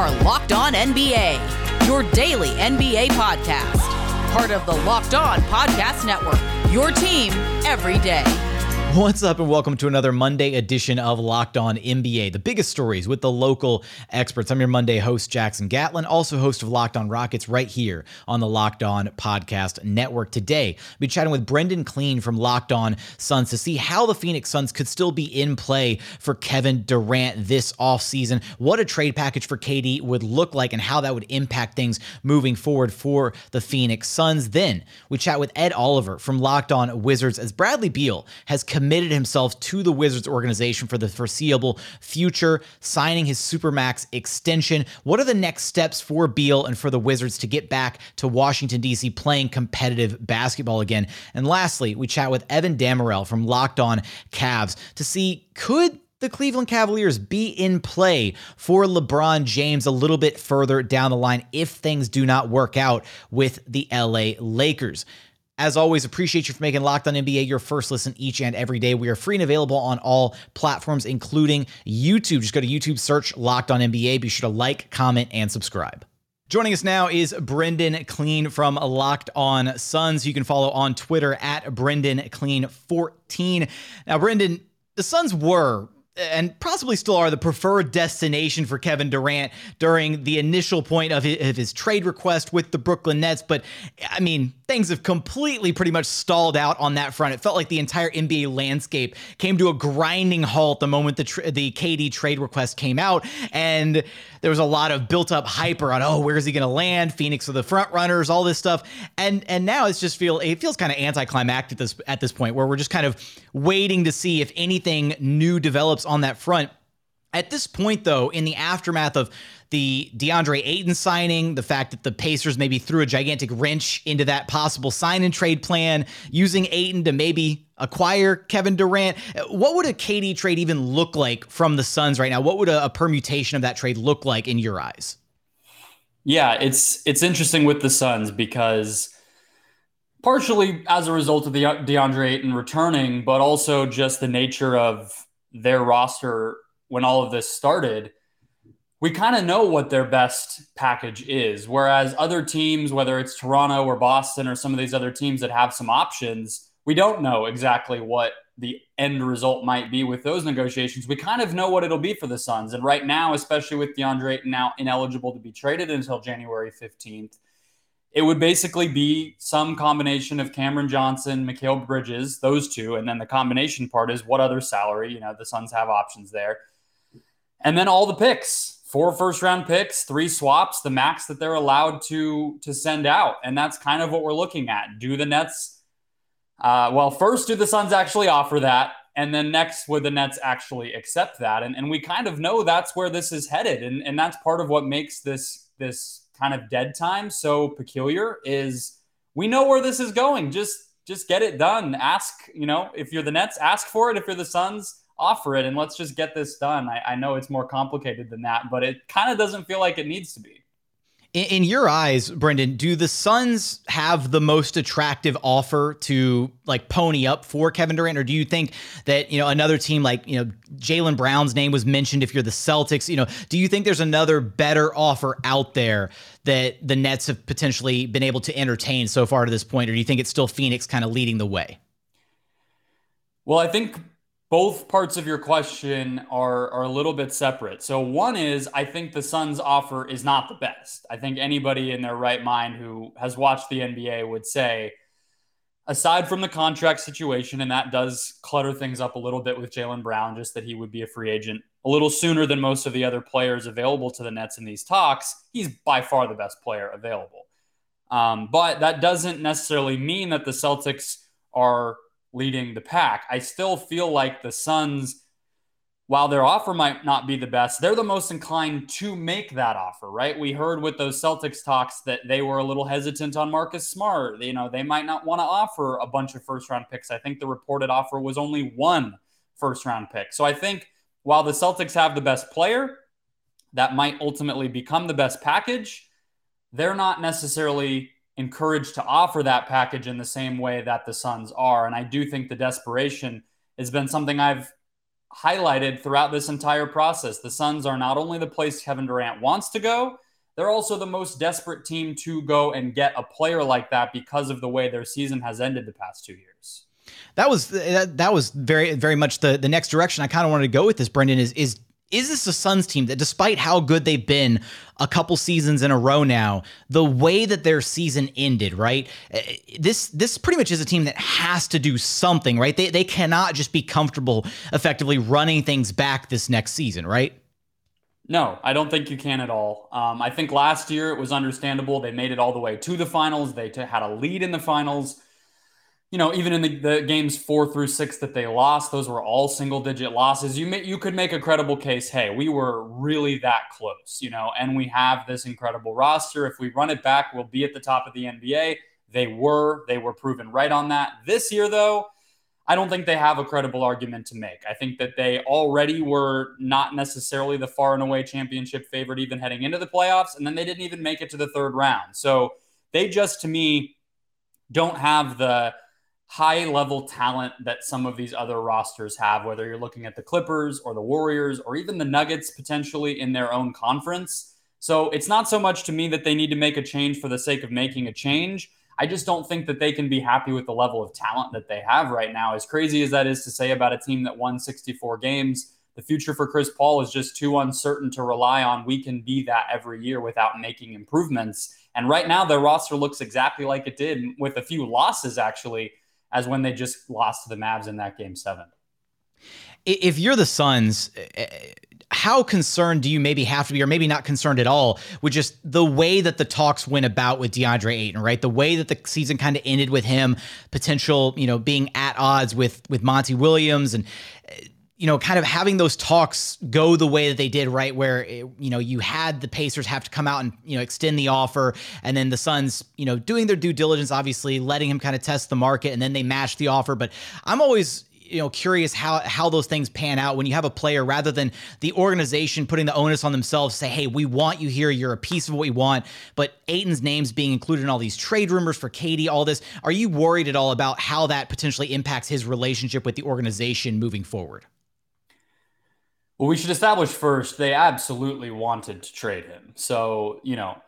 are Locked On NBA, your daily NBA podcast. Part of the Locked On Podcast Network, your team every day. What's up, and welcome to another Monday edition of Locked On NBA, the biggest stories with the local experts. I'm your Monday host, Jackson Gatlin, also host of Locked On Rockets, right here on the Locked On Podcast Network. Today, I'll be chatting with Brendon Kleen from Locked On Suns to see how the Phoenix Suns could still be in play for Kevin Durant this offseason, what a trade package for KD would look like, and how that would impact things moving forward for the Phoenix Suns. Then, we chat with Ed Oliver from Locked On Wizards as Bradley Beal has committed himself to the Wizards organization for the foreseeable future, signing his Supermax extension. What are the next steps for Beal and for the Wizards to get back to Washington, D.C., playing competitive basketball again? And lastly, we chat with Evan Dammarell from Locked On Cavs to see could the Cleveland Cavaliers be in play for LeBron James a little bit further down the line if things do not work out with the LA Lakers. As always, appreciate you for making Locked On NBA your first listen each and every day. We are free and available on all platforms, including YouTube. Just go to YouTube, search Locked On NBA. Be sure to like, comment, and subscribe. Joining us now is Brendon Kleen from Locked On Suns. You can follow on Twitter at Brendon Kleen 14. Now, Brendon, the Suns were and possibly still are the preferred destination for Kevin Durant during the initial point of his, of his, trade request with the Brooklyn Nets. But I mean, things have completely pretty much stalled out on that front. It felt like the entire NBA landscape came to a grinding halt the moment the tr- the KD trade request came out, and there was a lot of built up hype around, oh, where is he going to land? Phoenix are the front runners, all this stuff, and and now it's just feel it feels kind of anticlimactic at this at this point where we're just kind of waiting to see if anything new develops on that front. At this point, though, in the aftermath of the DeAndre Ayton signing, the fact that the Pacers maybe threw a gigantic wrench into that possible sign and trade plan, using Ayton to maybe acquire Kevin Durant. What would a KD trade even look like from the Suns right now? What would a, a permutation of that trade look like in your eyes? Yeah, it's it's interesting with the Suns because partially as a result of the DeAndre Ayton returning, but also just the nature of their roster when all of this started, we kind of know what their best package is. Whereas other teams, whether it's Toronto or Boston or some of these other teams that have some options, we don't know exactly what the end result might be with those negotiations. We kind of know what it'll be for the Suns. And right now, especially with DeAndre now ineligible to be traded until January 15th, it would basically be some combination of Cameron Johnson, Mikal Bridges, those two. And then the combination part is what other salary, you know, the Suns have options there and then all the picks four first round picks three swaps the max that they're allowed to to send out. And that's kind of what we're looking at. Do the nets uh, well first do the suns actually offer that? And then next would the nets actually accept that? And, and we kind of know that's where this is headed. And, and that's part of what makes this this kind of dead time so peculiar is we know where this is going. Just just get it done. Ask you know if you're the nets ask for it. If you're the suns offer it and let's just get this done. I, I know it's more complicated than that, but it kind of doesn't feel like it needs to be. In, in, your eyes, Brendon, do the Suns have the most attractive offer to like pony up for Kevin Durant, or do you think that you know another team like you know Jaylen Brown's name was mentioned? If you're the Celtics, you know, do you think there's another better offer out there that the Nets have potentially been able to entertain so far to this point, or do you think it's still Phoenix kind of leading the way? Well, I think both parts of your question are, are a little bit separate. So, one is I think the Suns' offer is not the best. I think anybody in their right mind who has watched the NBA would say, aside from the contract situation, and that does clutter things up a little bit with Jaylen Brown, just that he would be a free agent a little sooner than most of the other players available to the Nets in these talks, he's by far the best player available. Um, but that doesn't necessarily mean that the Celtics are leading the pack. I still feel like the Suns, while their offer might not be the best, they're the most inclined to make that offer, right? We heard with those Celtics talks that they were a little hesitant on Marcus Smart. You know, they might not want to offer a bunch of first round picks. I think the reported offer was only one first round pick. So I think while the Celtics have the best player, that might ultimately become the best package. They're not necessarily encouraged to offer that package in the same way that the Suns are. And I do think the desperation has been something I've highlighted throughout this entire process. The Suns are not only the place Kevin Durant wants to go, they're also the most desperate team to go and get a player like that because of the way their season has ended the past two years. That was that, that was very very much the the next direction I kind of wanted to go with this. Brendon is is is this a Suns team that, despite how good they've been a couple seasons in a row now, the way that their season ended, right? Eh, this this pretty much is a team that has to do something, right? They they cannot just be comfortable effectively running things back this next season, right? No, I don't think you can at all. Um, I think last year it was understandable. They made it all the way to the finals. They t- had a lead in the finals you know, even in the, the games four through six that they lost, those were all single digit losses. You may, you could make a credible case. Hey, we were really that close, you know, and we have this incredible roster. If we run it back, we'll be at the top of the NBA. They were, they were proven right on that. This year, though, I don't think they have a credible argument to make. I think that they already were not necessarily the far and away championship favorite, even heading into the playoffs, and then they didn't even make it to the third round. So they just, to me, don't have the high level talent that some of these other rosters have, whether you're looking at the Clippers or the Warriors or even the Nuggets potentially in their own conference. So it's not so much to me that they need to make a change for the sake of making a change. I just don't think that they can be happy with the level of talent that they have right now. As crazy as that is to say about a team that won 64 games, the future for Chris Paul is just too uncertain to rely on. We can be that every year without making improvements. And right now, their roster looks exactly like it did with a few losses, actually, as when they just lost to the Mavs in that game seven. If you're the Suns, eh, eh, how concerned do you maybe have to be, or maybe not concerned at all, with just the way that the talks went about with DeAndre Ayton, right? The way that the season kind of ended with him, potential, you know, being at odds with with Monty Williams, and you know, kind of having those talks go the way that they did, right? Where, it, you know, you had the Pacers have to come out and, you know, extend the offer. And then the Suns, you know, doing their due diligence, obviously letting him kind of test the market and then they match the offer. But I'm always, you know curious how how those things pan out when you have a player rather than the organization putting the onus on themselves say hey we want you here you're a piece of what we want but Ayton's name's being included in all these trade rumors for KD all this are you worried at all about how that potentially impacts his relationship with the organization moving forward well, we should establish first they absolutely wanted to trade him. So, you know,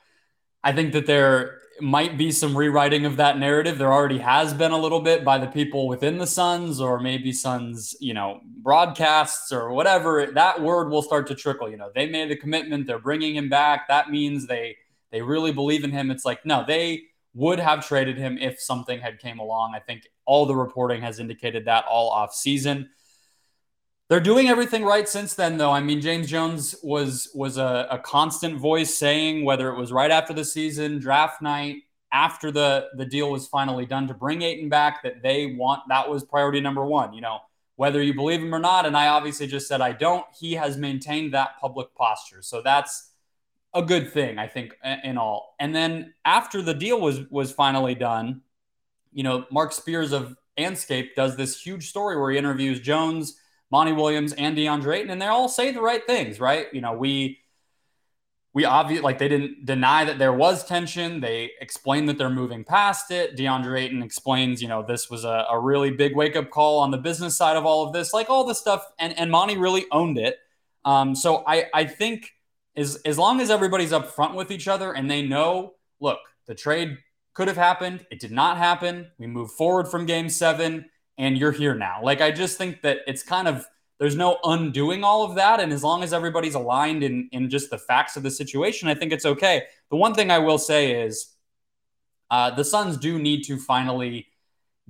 I think that there might be some rewriting of that narrative. There already has been a little bit by the people within the Suns or maybe Suns, you know, broadcasts or whatever. That word will start to trickle. You know, they made a commitment, they're bringing him back. That means they they really believe in him. It's like, no, they would have traded him if something had came along. I think all the reporting has indicated that all off season. They're doing everything right since then, though. I mean, James Jones was was a, a constant voice saying whether it was right after the season, draft night, after the the deal was finally done to bring Ayton back, that they want that was priority number one. You know, whether you believe him or not, and I obviously just said I don't. He has maintained that public posture, so that's a good thing, I think, in all. And then after the deal was was finally done, you know, Mark Spears of Andscape does this huge story where he interviews Jones Monty Williams and DeAndre Ayton, and they all say the right things, right? You know, we we obviously like they didn't deny that there was tension. They explained that they're moving past it. DeAndre Ayton explains, you know, this was a, a really big wake up call on the business side of all of this, like all this stuff. And and Monty really owned it. Um, so I I think as as long as everybody's up front with each other and they know, look, the trade could have happened. It did not happen. We move forward from game seven and you're here now. Like I just think that it's kind of there's no undoing all of that. And as long as everybody's aligned in in just the facts of the situation, I think it's okay. The one thing I will say is uh, the Suns do need to finally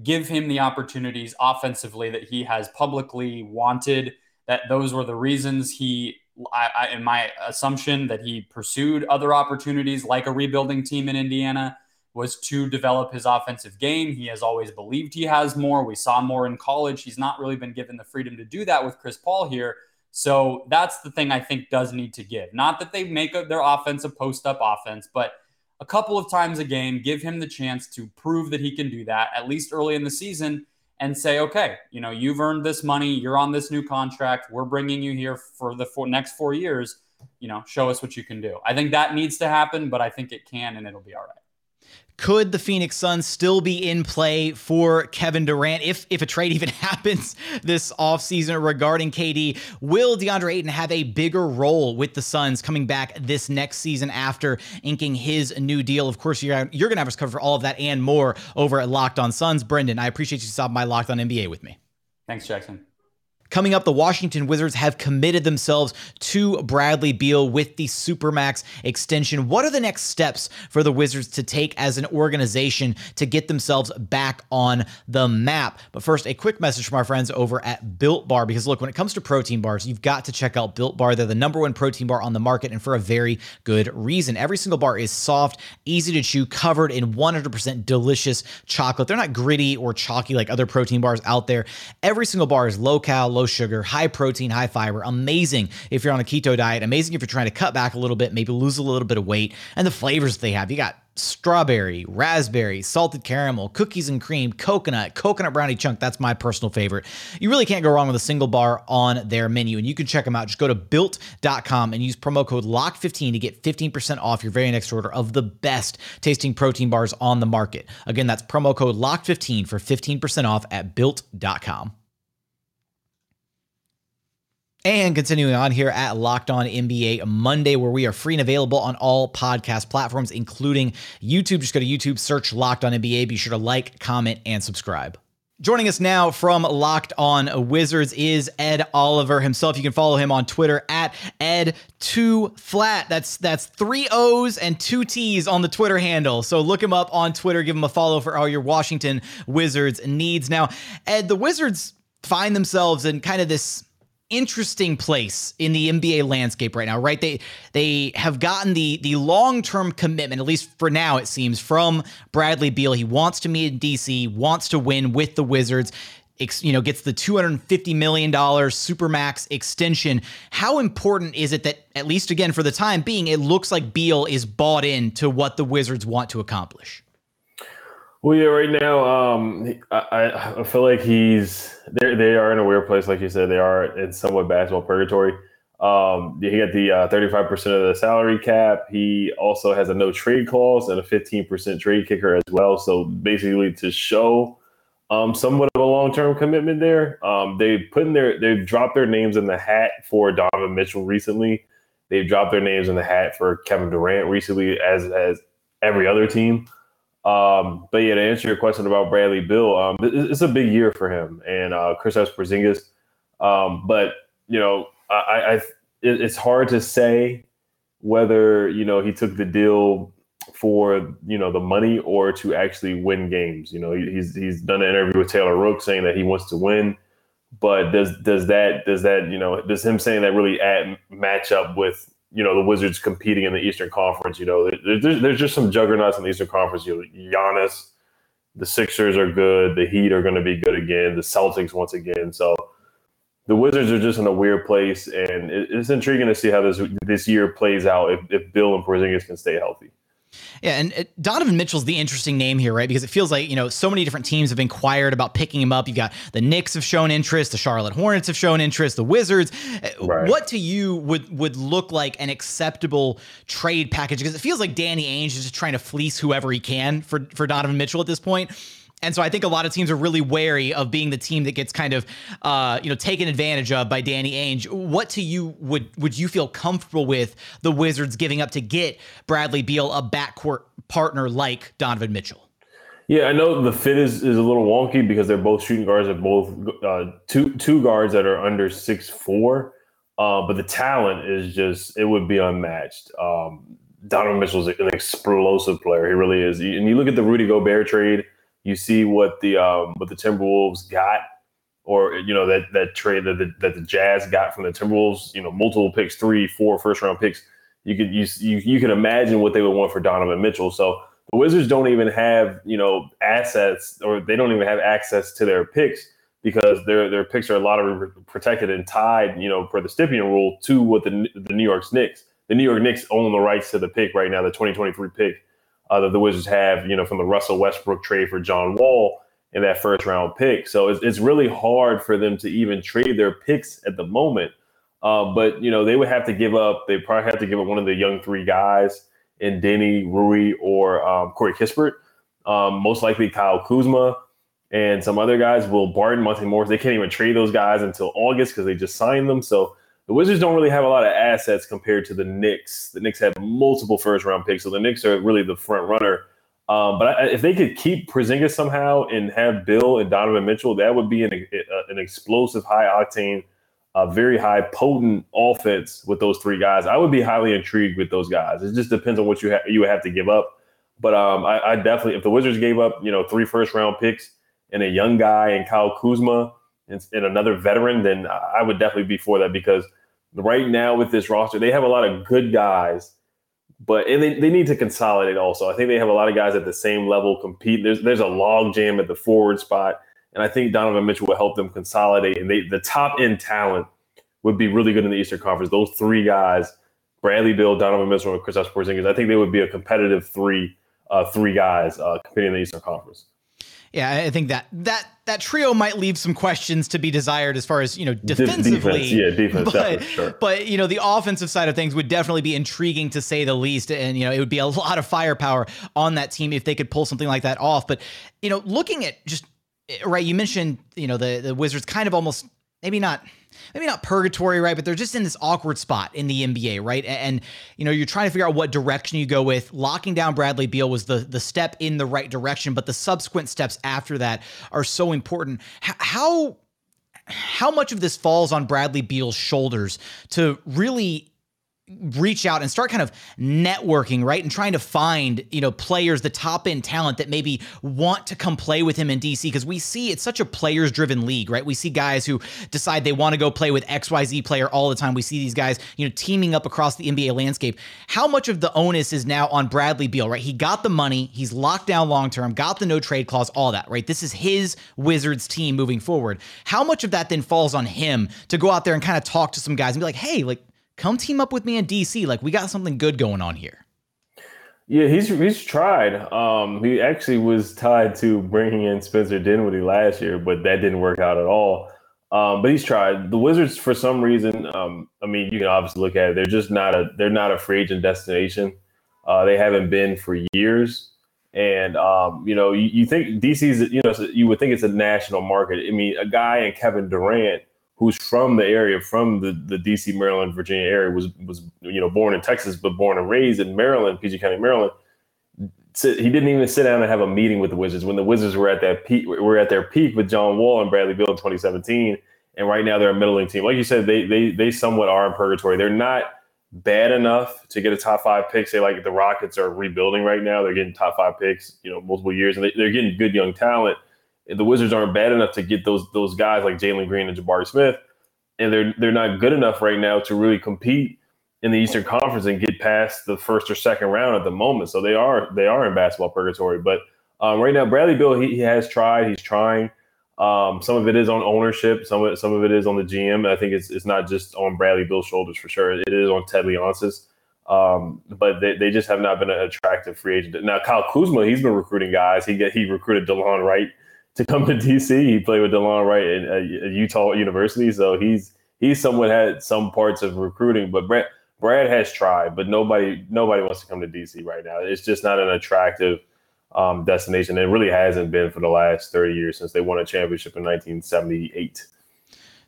give him the opportunities offensively that he has publicly wanted. That those were the reasons he, I, I, in my assumption, that he pursued other opportunities like a rebuilding team in Indiana was to develop his offensive game. He has always believed he has more. We saw more in college. He's not really been given the freedom to do that with Chris Paul here. So that's the thing I think does need to give. Not that they make a, their offense a post up offense, but a couple of times a game, give him the chance to prove that he can do that, at least early in the season, and say, okay, you know, you've earned this money. You're on this new contract. We're bringing you here for the four, next four years. You know, show us what you can do. I think that needs to happen, but I think it can and it'll be all right. Could the Phoenix Suns still be in play for Kevin Durant if if a trade even happens this offseason regarding KD? Will DeAndre Ayton have a bigger role with the Suns coming back this next season after inking his new deal? Of course, you're you're gonna have us cover for all of that and more over at Locked On Suns. Brendon, I appreciate you stopping by Locked On NBA with me. Thanks, Jackson. Coming up, the Washington Wizards have committed themselves to Bradley Beal with the Supermax extension. What are the next steps for the Wizards to take as an organization to get themselves back on the map? But first, a quick message from our friends over at Built Bar because look, when it comes to protein bars, you've got to check out Built Bar. They're the number one protein bar on the market and for a very good reason. Every single bar is soft, easy to chew, covered in 100% delicious chocolate. They're not gritty or chalky like other protein bars out there. Every single bar is low cal, low low sugar, high protein, high fiber. Amazing if you're on a keto diet. Amazing if you're trying to cut back a little bit, maybe lose a little bit of weight. And the flavors they have, you got strawberry, raspberry, salted caramel, cookies and cream, coconut, coconut brownie chunk. That's my personal favorite. You really can't go wrong with a single bar on their menu. And you can check them out. Just go to built.com and use promo code LOCK15 to get 15% off your very next order of the best tasting protein bars on the market. Again, that's promo code LOCK15 for 15% off at built.com. And continuing on here at Locked On NBA Monday, where we are free and available on all podcast platforms, including YouTube. Just go to YouTube, search Locked On NBA. Be sure to like, comment, and subscribe. Joining us now from Locked On Wizards is Ed Oliver himself. You can follow him on Twitter at Ed2Flat. That's that's three O's and two T's on the Twitter handle. So look him up on Twitter. Give him a follow for all your Washington Wizards needs. Now, Ed, the Wizards find themselves in kind of this interesting place in the NBA landscape right now, right? They they have gotten the the long-term commitment, at least for now it seems, from Bradley Beal. He wants to meet in DC, wants to win with the Wizards. You know, gets the $250 million Supermax extension. How important is it that, at least again for the time being, it looks like Beal is bought in to what the Wizards want to accomplish? Well, yeah, right now, um, I, I feel like he's they they are in a weird place, like you said. They are in somewhat basketball purgatory. Um, he got the thirty five percent of the salary cap. He also has a no trade clause and a fifteen percent trade kicker as well. So basically, to show um, somewhat of a long term commitment there, um, they put in their they've dropped their names in the hat for Donovan Mitchell recently. They've dropped their names in the hat for Kevin Durant recently, as as every other team. Um, but yeah, to answer your question about Bradley Beal, um, it's a big year for him and uh, Kristaps Porzingis. Um, but you know, I, I it, it's hard to say whether you know he took the deal for you know the money or to actually win games. You know, he's he's done an interview with Taylor Rook saying that he wants to win, but does does that does that you know does him saying that really add match up with you know the Wizards competing in the Eastern Conference. You know, there's, there's just some juggernauts in the Eastern Conference. You know, Giannis, the Sixers are good. The Heat are going to be good again. The Celtics once again. So the Wizards are just in a weird place, and it's intriguing to see how this this year plays out if, if Beal and Porzingis can stay healthy. Yeah, and uh, Donovan Mitchell's the interesting name here, right? Because it feels like, you know, so many different teams have inquired about picking him up. You've got the Knicks have shown interest, the Charlotte Hornets have shown interest, the Wizards. Uh, right. What to you would would look like an acceptable trade package? Because it feels like Danny Ainge is just trying to fleece whoever he can for, for Donovan Mitchell at this point. And so I think a lot of teams are really wary of being the team that gets kind of, uh, you know, taken advantage of by Danny Ainge. What to you would would you feel comfortable with the Wizards giving up to get Bradley Beal a backcourt partner like Donovan Mitchell? Yeah, I know the fit is, is a little wonky because they're both shooting guards. They're both uh, two two guards that are under six four. Uh, but the talent is just it would be unmatched. Um, Donovan Mitchell's an explosive player. He really is. And you look at the Rudy Gobert trade you see what the um, what the Timberwolves got, or you know that that trade that the, that the Jazz got from the Timberwolves. You know, multiple picks, three, four first round picks. You could you you, you can imagine what they would want for Donovan Mitchell. So the Wizards don't even have you know assets, or they don't even have access to their picks because their their picks are a lot of protected and tied, you know, per the Stepien rule to what the the New York Knicks. The New York Knicks own the rights to the pick right now, the 2023 pick uh, that the Wizards have, you know, from the Russell Westbrook trade for John Wall in that first round pick. So it's, it's really hard for them to even trade their picks at the moment. Uh, but you know, they would have to give up. They probably have to give up one of the young three guys, in Deni, Rui, or um, Corey Kispert. Um, most likely Kyle Kuzma and some other guys. Will Barton, Monte Morris, they can't even trade those guys until August because they just signed them. So the Wizards don't really have a lot of assets compared to the Knicks. The Knicks have multiple first round picks, so the Knicks are really the front runner. Um, but I, if they could keep Porzingis somehow and have Beal and Donovan Mitchell, that would be an, an explosive, high octane, uh, very high potent offense with those three guys. I would be highly intrigued with those guys. It just depends on what you ha- you would have to give up. But um, I, I, definitely, if the Wizards gave up, you know, three first round picks and a young guy and Kyle Kuzma and, another veteran, then I would definitely be for that because right now with this roster, they have a lot of good guys but and they, they need to consolidate also. I think they have a lot of guys at the same level compete. There's there's a log jam at the forward spot, and I think Donovan Mitchell will help them consolidate. And they the top end talent would be really good in the Eastern Conference. Those three guys, Bradley Beal, Donovan Mitchell, and Kristaps Porzingis, I think they would be a competitive three uh, three guys uh, competing in the Eastern Conference. Yeah, I think that that that trio might leave some questions to be desired as far as you know defensively. Defense, yeah, defense, but, sure. But you know the offensive side of things would definitely be intriguing to say the least, and you know it would be a lot of firepower on that team if they could pull something like that off. But you know, looking at just eh, right, you mentioned you know the the Wizards kind of almost maybe not maybe not purgatory, right? But they're just in this awkward spot in the NBA, right? And, you know, you're trying to figure out what direction you go with. Locking down Bradley Beal was the the step in the right direction, but the subsequent steps after that are so important. How how much of this falls on Bradley Beal's shoulders to really reach out and start kind of networking, right? And trying to find, you know, players, the top end talent that maybe want to come play with him in DC because we see it's such a players driven league, right? We see guys who decide they want to go play with XYZ player all the time. We see these guys, you know, teaming up across the NBA landscape. How much of the onus is now on Bradley Beal, right? He got the money, he's locked down long term, got the no trade clause, all that, right? This is his Wizards team moving forward. How much of that then falls on him to go out there and kind of talk to some guys and be like, hey, like, come team up with me in DC. Like we got something good going on here. Yeah, he's he's tried. Um, he actually was tied to bringing in Spencer Dinwiddie last year, but that didn't work out at all. Um, but he's tried. The Wizards, for some reason, um, I mean, you can obviously look at it. They're just not a they're not a free agent destination. Uh, they haven't been for years. And um, you know, you, you think DC's, you know, you would think it's a national market. I mean, a guy in Kevin Durant who's from the area, from the, the DC, Maryland, Virginia area, was was you know born in Texas but born and raised in Maryland, PG County, Maryland. He didn't even sit down and have a meeting with the Wizards when the Wizards were at that peak. Were at their peak with John Wall and Bradley Beal in 2017, and right now they're a middling team. Like you said, they they they somewhat are in purgatory. They're not bad enough to get a top five pick. Say like the Rockets are rebuilding right now. They're getting top five picks, you know, multiple years, and they, they're getting good young talent the Wizards aren't bad enough to get those those guys like Jalen Green and Jabari Smith, and they're they're not good enough right now to really compete in the Eastern Conference and get past the first or second round at the moment. So they are they are in basketball purgatory. But um, right now, Bradley Beal he, he has tried. He's trying. Um, some of it is on ownership. Some of it, some of it is on the GM. I think it's it's not just on Bradley Beal's shoulders for sure. It is on Ted Leonsis. Um, but they, they just have not been an attractive free agent. Now Kyle Kuzma, he's been recruiting guys. He get he recruited Delon Wright to come to DC. He played with Delon Wright at, Utah University, so he's he's somewhat had some parts of recruiting. But Brad Brad has tried, but nobody nobody wants to come to DC right now. It's just not an attractive um, destination. It really hasn't been for the last thirty years since they won a championship in 1978.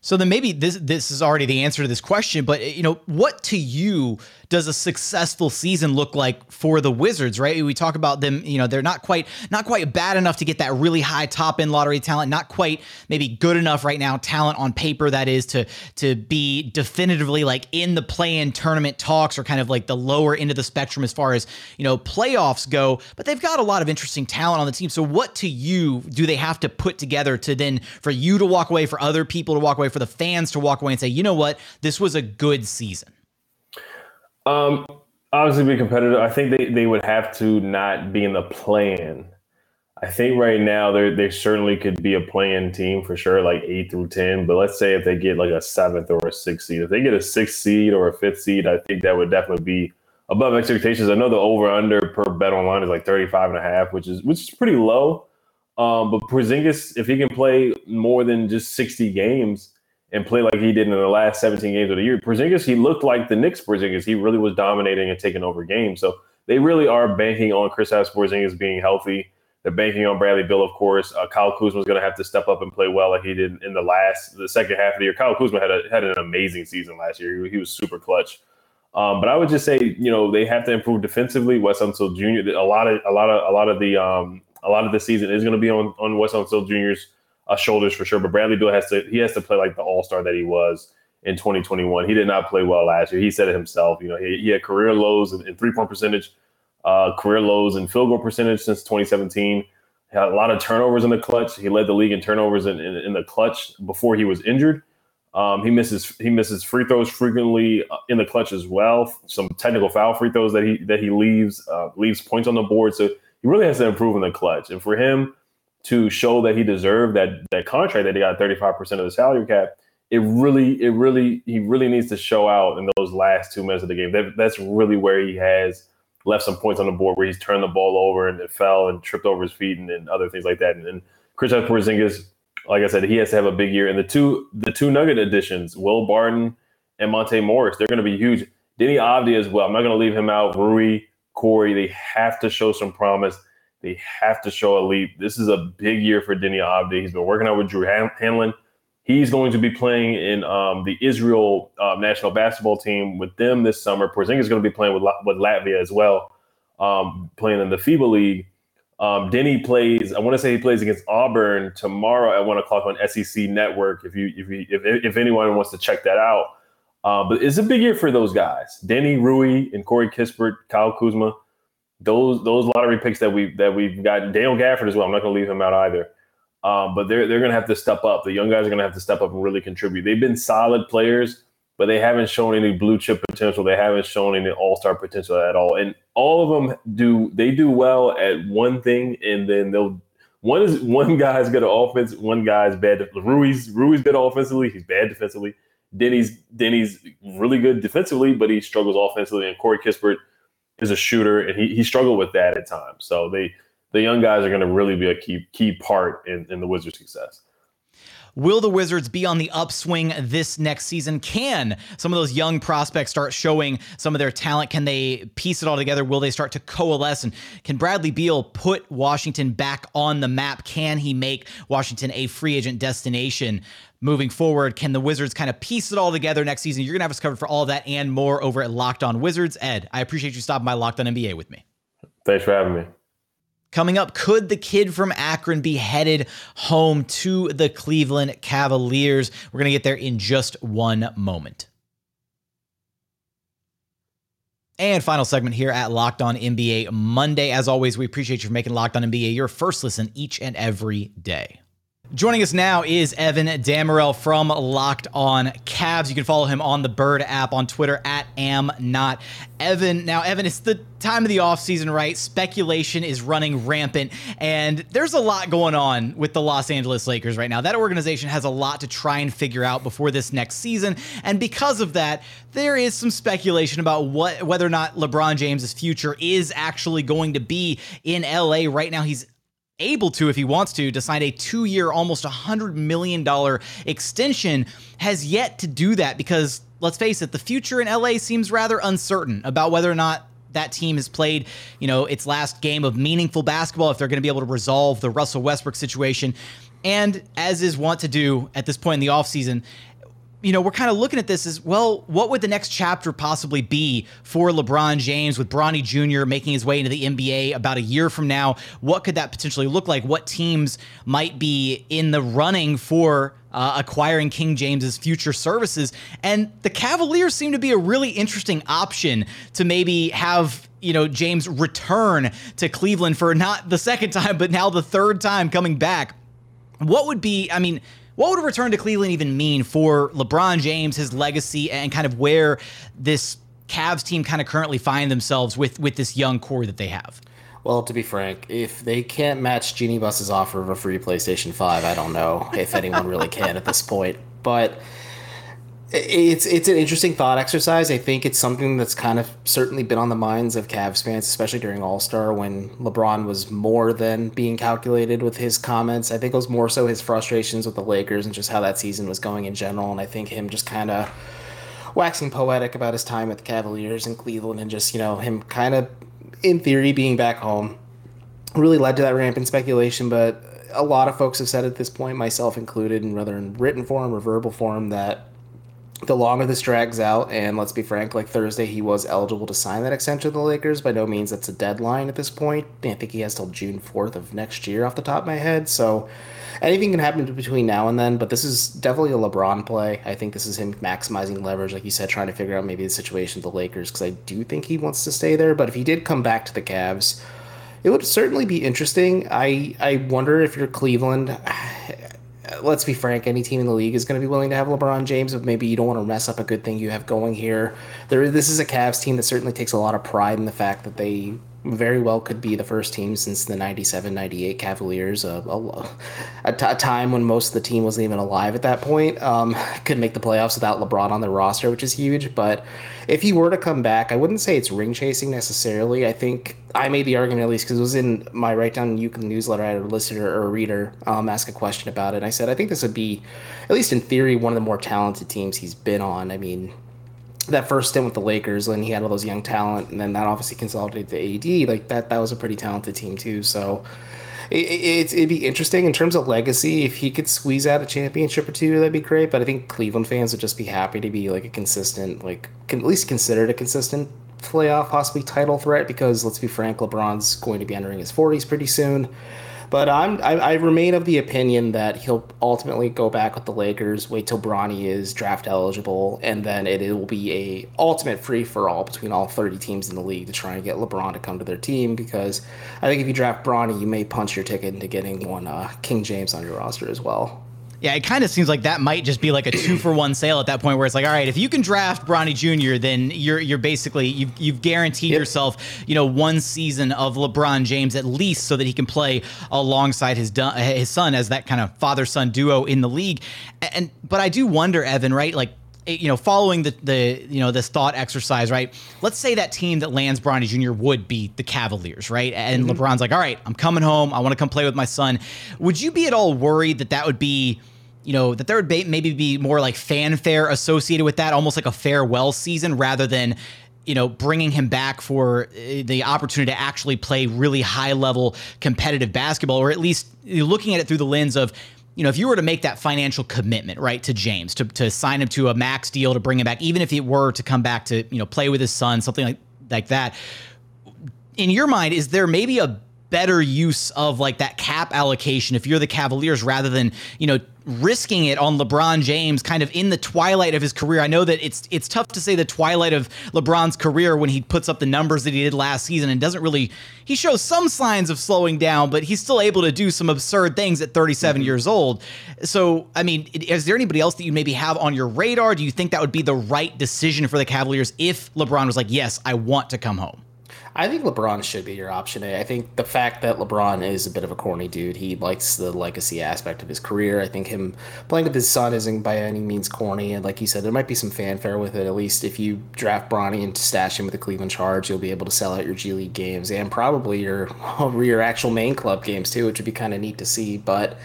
So then maybe this this is already the answer to this question, but you know, what to you does a successful season look like for the Wizards, right? We talk about them, you know, they're not quite not quite bad enough to get that really high top end lottery talent, not quite maybe good enough right now talent on paper that is to to be definitively like in the play-in tournament talks or kind of like the lower end of the spectrum as far as, you know, playoffs go, but they've got a lot of interesting talent on the team. So what to you do they have to put together to then for you to walk away, for other people to walk away, for the fans to walk away and say, "You know what? This was a good season." Um, obviously be competitive. I think they, they would have to not be in the plan. I think right now they they certainly could be a play-in team for sure, like eight through ten. But let's say if they get like a seventh or a sixth seed, if they get a sixth seed or a fifth seed, I think that would definitely be above expectations. I know the over under per bet online is like 35 and a half, which is which is pretty low. Um, but Porzingis, if he can play more than just 60 games, and play like he did in the last 17 games of the year. Porzingis, he looked like the Knicks Porzingis. He really was dominating and taking over games. So they really are banking on Chris Kristaps Porzingis being healthy. They're banking on Bradley Beal, of course. Uh, Kyle Kuzma is going to have to step up and play well like he did in the last, the second half of the year. Kyle Kuzma had a, had an amazing season last year. He, he was super clutch. Um, but I would just say, you know, they have to improve defensively. Wes Unseld Jr. A lot of, a lot of, a lot of the, um, a lot of the season is going to be on on Wes Unseld Jr.'s uh, shoulders for sure. But Bradley Beal has to, he has to play like the All Star that he was in 2021. He did not play well last year. He said it himself. You know, he, he had career lows in, in three point percentage, uh, career lows in field goal percentage since 2017. He had a lot of turnovers in the clutch. He led the league in turnovers in, in, in the clutch before he was injured. Um, he misses he misses free throws frequently uh, in the clutch as well. Some technical foul free throws that he that he leaves uh, leaves points on the board. So he really has to improve in the clutch. And for him to show that he deserved that that contract that he got 35% of the salary cap, it really it really he really needs to show out in those last two minutes of the game. That, that's really where he has left some points on the board where he's turned the ball over and it fell and tripped over his feet and, and other things like that. And, and Kristaps Porzingis like I said, he has to have a big year. And the two the two Nugget additions, Will Barton and Monte Morris, they're going to be huge. Deni Avdija as well. I'm not going to leave him out. Rui, Corey, they have to show some promise. They have to show a leap. This is a big year for Deni Avdija. He's been working out with Drew Hanlen. He's going to be playing in um, the Israel uh, national basketball team with them this summer. Porzingis is going to be playing with, with Latvia as well, um, playing in the FIBA League. Um, Deni plays. I want to say he plays against Auburn tomorrow at one o'clock on SEC Network. If you if you, if, if anyone wants to check that out, uh, but it's a big year for those guys: Deni Rui and Corey Kispert, Kyle Kuzma. Those those lottery picks that we that we've got. Daniel Gafford as well. I'm not going to leave him out either. Um, but they're they're going to have to step up. The young guys are going to have to step up and really contribute. They've been solid players but they haven't shown any blue chip potential. They haven't shown any all star potential at all. And all of them do they do well at one thing, and then they'll one is one guy's good at offense, one guy's bad. Rui's Rui's good offensively, he's bad defensively. Deni's Deni's really good defensively, but he struggles offensively. And Corey Kispert is a shooter, and he he struggled with that at times. So they the young guys are going to really be a key key part in, in the Wizards' success. Will the Wizards be on the upswing this next season? Can some of those young prospects start showing some of their talent? Can they piece it all together? Will they start to coalesce? And can Bradley Beal put Washington back on the map? Can he make Washington a free agent destination? Moving forward, can the Wizards kind of piece it all together next season? You're going to have us covered for all that and more over at Locked On Wizards. Ed, I appreciate you stopping by Locked On NBA with me. Thanks for having me. Coming up, could the kid from Akron be headed home to the Cleveland Cavaliers? We're going to get there in just one moment. And final segment here at Locked On NBA Monday. As always, we appreciate you for making Locked On NBA your first listen each and every day. Joining us now is Evan Dammarell from Locked On Cavs. You can follow him on the Bird app on Twitter at am not Evan. Now, Evan, it's the time of the offseason, right? Speculation is running rampant, and there's a lot going on with the Los Angeles Lakers right now. That organization has a lot to try and figure out before this next season, and because of that, there is some speculation about what whether or not LeBron James's future is actually going to be in LA. Right now, he's able to, if he wants to, to sign a two year, almost $100 million extension, has yet to do that because, let's face it, the future in LA seems rather uncertain about whether or not that team has played, you know, its last game of meaningful basketball, if they're going to be able to resolve the Russell Westbrook situation. And as is wont to do at this point in the offseason, you know, we're kind of looking at this as well, what would the next chapter possibly be for LeBron James with Bronny Jr. making his way into the NBA about a year from now? What could that potentially look like? What teams might be in the running for uh, acquiring King James's future services? And the Cavaliers seem to be a really interesting option to maybe have you know James return to Cleveland for not the second time, but now the third time coming back. What would be? I mean what would a return to Cleveland even mean for LeBron James, his legacy, and kind of where this Cavs team kind of currently find themselves with with this young core that they have? Well, to be frank, if they can't match Jeanie Buss's offer of a free PlayStation 5, I don't know if anyone really can at this point. But it's it's an interesting thought exercise. I think it's something that's kind of certainly been on the minds of Cavs fans, especially during All Star when LeBron was more than being calculated with his comments. I think it was more so his frustrations with the Lakers and just how that season was going in general. And I think him just kind of waxing poetic about his time at the Cavaliers in Cleveland and just you know him kind of in theory, being back home really led to that rampant speculation, but a lot of folks have said at this point, myself included, and whether in written form or verbal form, that the longer this drags out, and let's be frank, like Thursday, he was eligible to sign that extension with the Lakers. By no means that's a deadline at this point. I think he has till June 4th of next year off the top of my head. So anything can happen between now and then, but this is definitely a LeBron play. I think this is him maximizing leverage, like you said, trying to figure out maybe the situation with the Lakers, because I do think he wants to stay there. But if he did come back to the Cavs, it would certainly be interesting. I, I wonder if you're Cleveland let's be frank, any team in the league is going to be willing to have LeBron James, but maybe you don't want to mess up a good thing you have going here. There, this is a Cavs team that certainly takes a lot of pride in the fact that they very well could be the first team since the 97 98 Cavaliers, a, a, a, t- a time when most of the team wasn't even alive at that point, um, could make the playoffs without LeBron on their roster, which is huge. But if he were to come back, I wouldn't say it's ring chasing necessarily. I think I made the argument at least because it was in my Right Down Euclid newsletter. I had a listener or a reader um, ask a question about it. And I said, I think this would be, at least in theory, one of the more talented teams he's been on. I mean, that first stint with the Lakers when he had all those young talent, and then that obviously consolidated to AD. Like that, that was a pretty talented team too. So it, it, it'd be interesting in terms of legacy. If he could squeeze out a championship or two, that'd be great. But I think Cleveland fans would just be happy to be like a consistent, like at least considered a consistent playoff, possibly title threat. Because let's be frank, LeBron's going to be entering his 40s pretty soon. But I'm I, I, remain of the opinion that he'll ultimately go back with the Lakers. Wait till Bronny is draft eligible, and then it, it will be a ultimate free for all between all 30 teams in the league to try and get LeBron to come to their team. Because I think if you draft Bronny, you may punch your ticket into getting one uh, King James on your roster as well. Yeah, it kind of seems like that might just be like a two for one sale at that point, where it's like, all right, if you can draft Bronny Jr., then you're you're basically you've you've guaranteed yep. yourself, you know, one season of LeBron James at least, so that he can play alongside his his son as that kind of father son duo in the league. And but I do wonder, Evan, right, like you know, following the the you know this thought exercise, right? Let's say that team that lands Bronny Jr. would be the Cavaliers, right? And mm-hmm. LeBron's like, all right, I'm coming home. I want to come play with my son. Would you be at all worried that that would be you know, that there would maybe be more like fanfare associated with that, almost like a farewell season rather than, you know, bringing him back for uh, the opportunity to actually play really high level competitive basketball, or at least looking at it through the lens of, you know, if you were to make that financial commitment, right, to James, to, to sign him to a max deal to bring him back, even if it were to come back to, you know, play with his son, something like, like that. In your mind, is there maybe a better use of like that cap allocation if you're the Cavaliers rather than, you know, risking it on LeBron James kind of in the twilight of his career. I know that it's it's tough to say the twilight of LeBron's career when he puts up the numbers that he did last season and doesn't really he shows some signs of slowing down, but he's still able to do some absurd things at 37 mm-hmm. years old. So, I mean, is there anybody else that you maybe have on your radar? Do you think that would be the right decision for the Cavaliers if LeBron was like, "Yes, I want to come home"? I think LeBron should be your option A. I think the fact that LeBron is a bit of a corny dude, he likes the legacy aspect of his career. I think him playing with his son isn't by any means corny. And like you said, there might be some fanfare with it. At least if you draft Bronny and stash him with the Cleveland Charge, you'll be able to sell out your G League games and probably your your actual main club games too, which would be kind of neat to see. But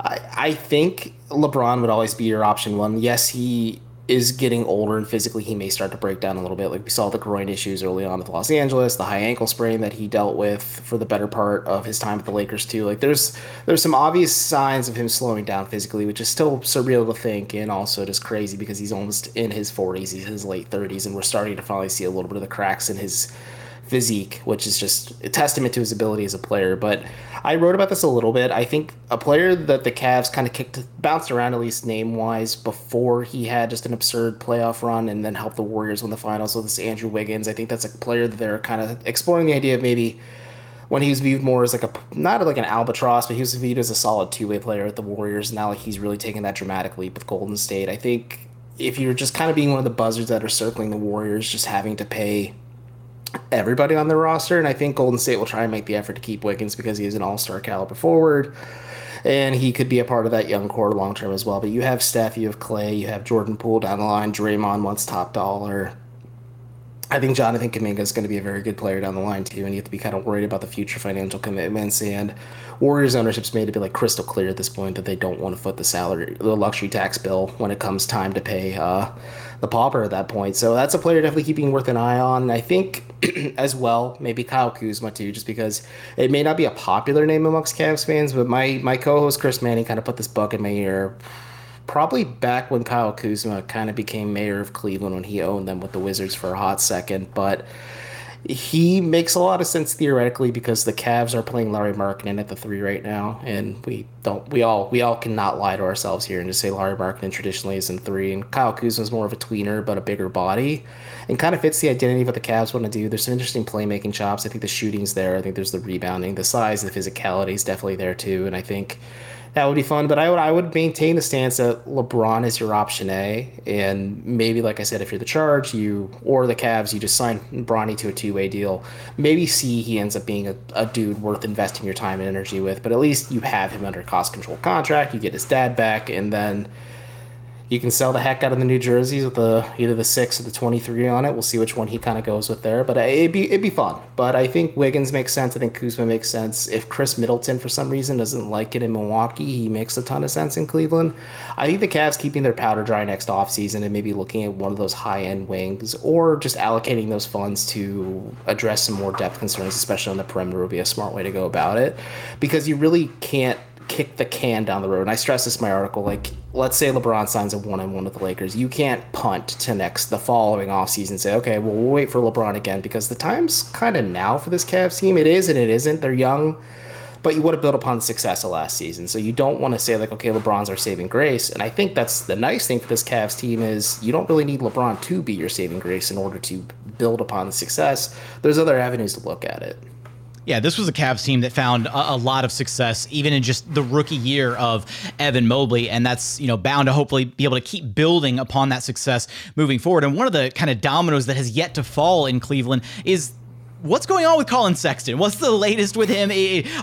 I, I think LeBron would always be your option one. Yes, he is getting older and physically he may start to break down a little bit. Like we saw the groin issues early on with Los Angeles, the high ankle sprain that he dealt with for the better part of his time at the Lakers too. Like there's there's some obvious signs of him slowing down physically, which is still surreal to think and also just crazy because he's almost in his 40s, he's in his late 30s, and we're starting to finally see a little bit of the cracks in his physique, which is just a testament to his ability as a player. But I wrote about this a little bit. I think a player that the Cavs kind of kicked, bounced around at least name wise before he had just an absurd playoff run and then helped the Warriors win the finals. So this Andrew Wiggins. I think that's a player that they're kind of exploring the idea of maybe when he was viewed more as like a not like an albatross, but he was viewed as a solid two way player at the Warriors. Now like he's really taken that dramatic leap with Golden State. I think if you're just kind of being one of the buzzards that are circling the Warriors, just having to pay everybody on the roster, and I think Golden State will try and make the effort to keep Wiggins because he is an all star caliber forward. And he could be a part of that young core long term as well. But you have Steph, you have Clay, you have Jordan Poole down the line. Draymond wants top dollar. I think Jonathan Kuminga is going to be a very good player down the line too, and you have to be kind of worried about the future financial commitments. And Warriors ownership's made it be like crystal clear at this point that they don't want to foot the salary, the luxury tax bill when it comes time to pay uh, the pauper at that point. So that's a player definitely keeping worth an eye on. I think as well. Maybe Kyle Kuzma too, just because it may not be a popular name amongst Cavs fans, but my my co-host Chris Manning kind of put this bug in my ear. Probably back when Kyle Kuzma kind of became mayor of Cleveland when he owned them with the Wizards for a hot second, but he makes a lot of sense theoretically because the Cavs are playing Lauri Markkanen at the three right now, and we don't we all we all cannot lie to ourselves here and just say Lauri Markkanen traditionally is in three, and Kyle Kuzma is more of a tweener but a bigger body, and kind of fits the identity of what the Cavs want to do. There's some interesting playmaking chops. I think the shooting's there. I think there's the rebounding, the size, the physicality is definitely there too, and I think that would be fun. But I would I would maintain the stance that LeBron is your option A, and maybe like I said, if you're the Charge, you or the Cavs, you just sign Bronny to a two way deal. Maybe C he ends up being a, a dude worth investing your time and energy with, but at least you have him under cost control contract. You get his dad back, and then you can sell the heck out of the New Jerseys with the either the six or the twenty three on it. We'll see which one he kind of goes with there, but uh, it'd be it'd be fun. But I think Wiggins makes sense. I think Kuzma makes sense. If Khris Middleton for some reason doesn't like it in Milwaukee, he makes a ton of sense in Cleveland. I think the Cavs keeping their powder dry next offseason and maybe looking at one of those high end wings or just allocating those funds to address some more depth concerns, especially on the perimeter, would be a smart way to go about it because you really can't kick the can down the road. And I stress this in my article. Like, let's say LeBron signs a one on one with the Lakers. You can't punt to next the following offseason say, okay, well, we'll wait for LeBron again because the time's kind of now for this Cavs team. It is and it isn't. They're young, but you want to build upon the success of last season. So you don't want to say, like, okay, LeBron's our saving grace. And I think that's the nice thing for this Cavs team is you don't really need LeBron to be your saving grace in order to build upon the success. There's other avenues to look at it. Yeah, this was a Cavs team that found a, a, lot of success even in just the rookie year of Evan Mobley, and that's you know bound to hopefully be able to keep building upon that success moving forward. And one of the kind of dominoes that has yet to fall in Cleveland is what's going on with Collin Sexton? What's the latest with him?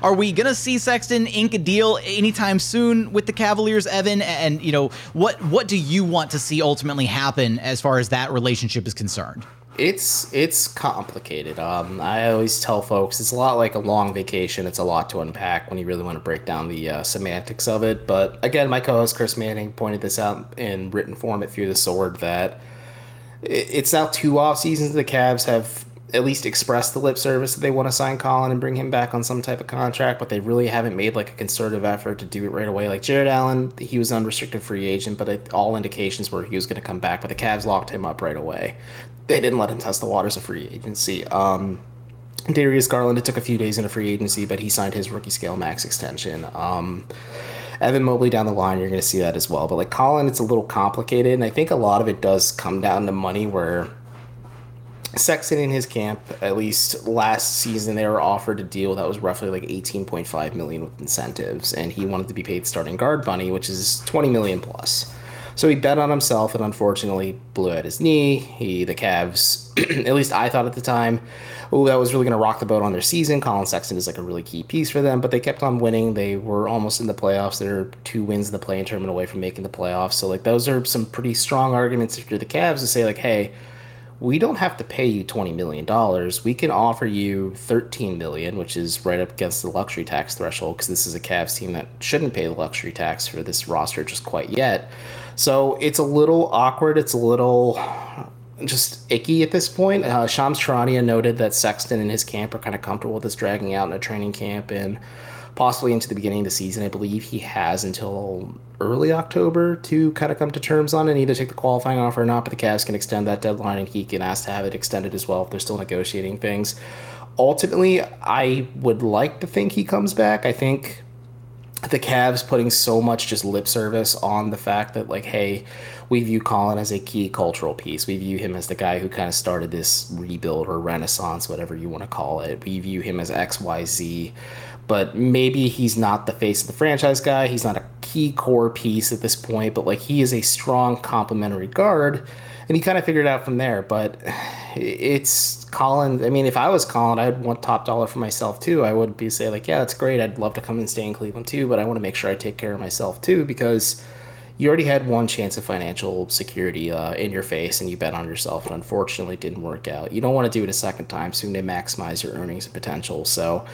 Are we gonna see Sexton ink a deal anytime soon with the Cavaliers, Evan? And you know what what do you want to see ultimately happen as far as that relationship is concerned? It's it's complicated. Um, I always tell folks it's a lot like a long vacation. It's a lot to unpack when you really want to break down the uh, semantics of it. But again, my co-host Chris Manning pointed this out in written form at Through the Sword that it's now two off seasons. The Cavs have at least expressed the lip service that they want to sign Collin and bring him back on some type of contract, but they really haven't made like a concerted effort to do it right away. Like Jarrett Allen, he was unrestricted free agent, but it, all indications were he was going to come back, but the Cavs locked him up right away they didn't let him test the waters of free agency. Um, Darius Garland, it took a few days in a free agency, but he signed his rookie scale max extension. Um, Evan Mobley down the line, you're going to see that as well. But like Collin, it's a little complicated, and I think a lot of it does come down to money. Where Sexton in his camp, at least last season, they were offered a deal that was roughly like 18.5 million with incentives, and he wanted to be paid starting guard money, which is 20 million plus. So he bet on himself and unfortunately blew out his knee. He, the Cavs, at least I thought at the time, oh, that was really going to rock the boat on their season. Collin Sexton is like a really key piece for them, but they kept on winning. They were almost in the playoffs. They're two wins in the play-in tournament away from making the playoffs. So like those are some pretty strong arguments if you're the Cavs to say like, hey, we don't have to pay you $20 million. We can offer you 13 million, which is right up against the luxury tax threshold because this is a Cavs team that shouldn't pay the luxury tax for this roster just quite yet. So it's a little awkward. It's a little just icky at this point. Uh, Shams Charania noted that Sexton and his camp are kind of comfortable with this dragging out in a training camp and possibly into the beginning of the season. I believe he has until early October to kind of come to terms on and either take the qualifying offer or not. But the Cavs can extend that deadline and he can ask to have it extended as well if they're still negotiating things. Ultimately, I would like to think he comes back. I think the Cavs putting so much just lip service on the fact that like, hey, we view Collin as a key cultural piece. We view him as the guy who kind of started this rebuild or renaissance, whatever you want to call it. We view him as X, Y, Z. But maybe he's not the face of the franchise guy. He's not a key core piece at this point, but like he is a strong complementary guard and he kind of figured out from there. But it's Collin. I mean, if I was Collin, I'd want top dollar for myself too. I would be say like, yeah, that's great. I'd love to come and stay in Cleveland too, but I want to make sure I take care of myself too because you already had one chance of financial security uh, in your face and you bet on yourself and unfortunately didn't work out you don't want to do it a second time soon to maximize your earnings and potential so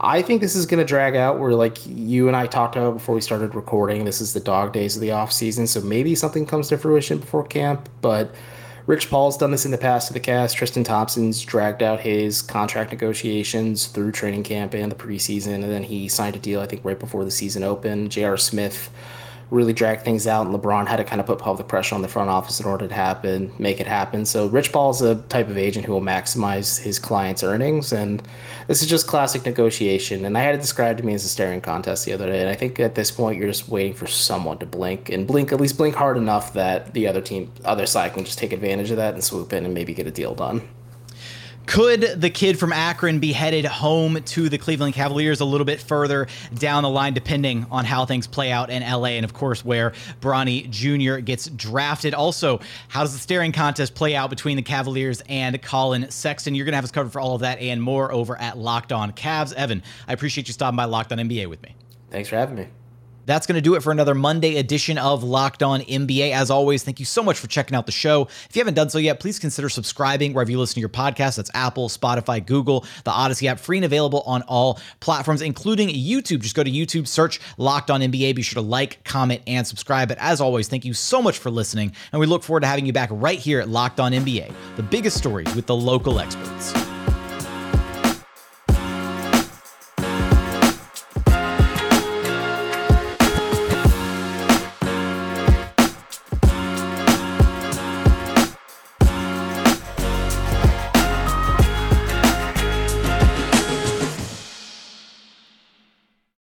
i think this is going to drag out where like you and i talked about before we started recording this is the dog days of the off season so maybe something comes to fruition before camp but Rich Paul's done this in the past to the Cavs. Tristan Thompson's dragged out his contract negotiations through training camp and the preseason, and then he signed a deal, I think, right before the season opened. J.R. Smith really drag things out, and LeBron had to kind of put public pressure on the front office in order to happen, make it happen. So Rich Paul's a type of agent who will maximize his client's earnings, and this is just classic negotiation. And I had it described to me as a staring contest the other day, and I think at this point you're just waiting for someone to blink and blink at least blink hard enough that the other team, other side, can just take advantage of that and swoop in and maybe get a deal done. Could the kid from Akron be headed home to the Cleveland Cavaliers a little bit further down the line, depending on how things play out in LA and, of course, where Bronny Jr. gets drafted? Also, how does the staring contest play out between the Cavaliers and Collin Sexton? You're going to have us covered for all of that and more over at Locked On Cavs. Evan, I appreciate you stopping by Locked On NBA with me. Thanks for having me. That's going to do it for another Monday edition of Locked On NBA. As always, thank you so much for checking out the show. If you haven't done so yet, please consider subscribing wherever you listen to your podcast. That's Apple, Spotify, Google, the Odyssey app, free and available on all platforms, including YouTube. Just go to YouTube, search Locked On NBA. Be sure to like, comment, and subscribe. But as always, thank you so much for listening, and we look forward to having you back right here at Locked On NBA, the biggest stories with the local experts.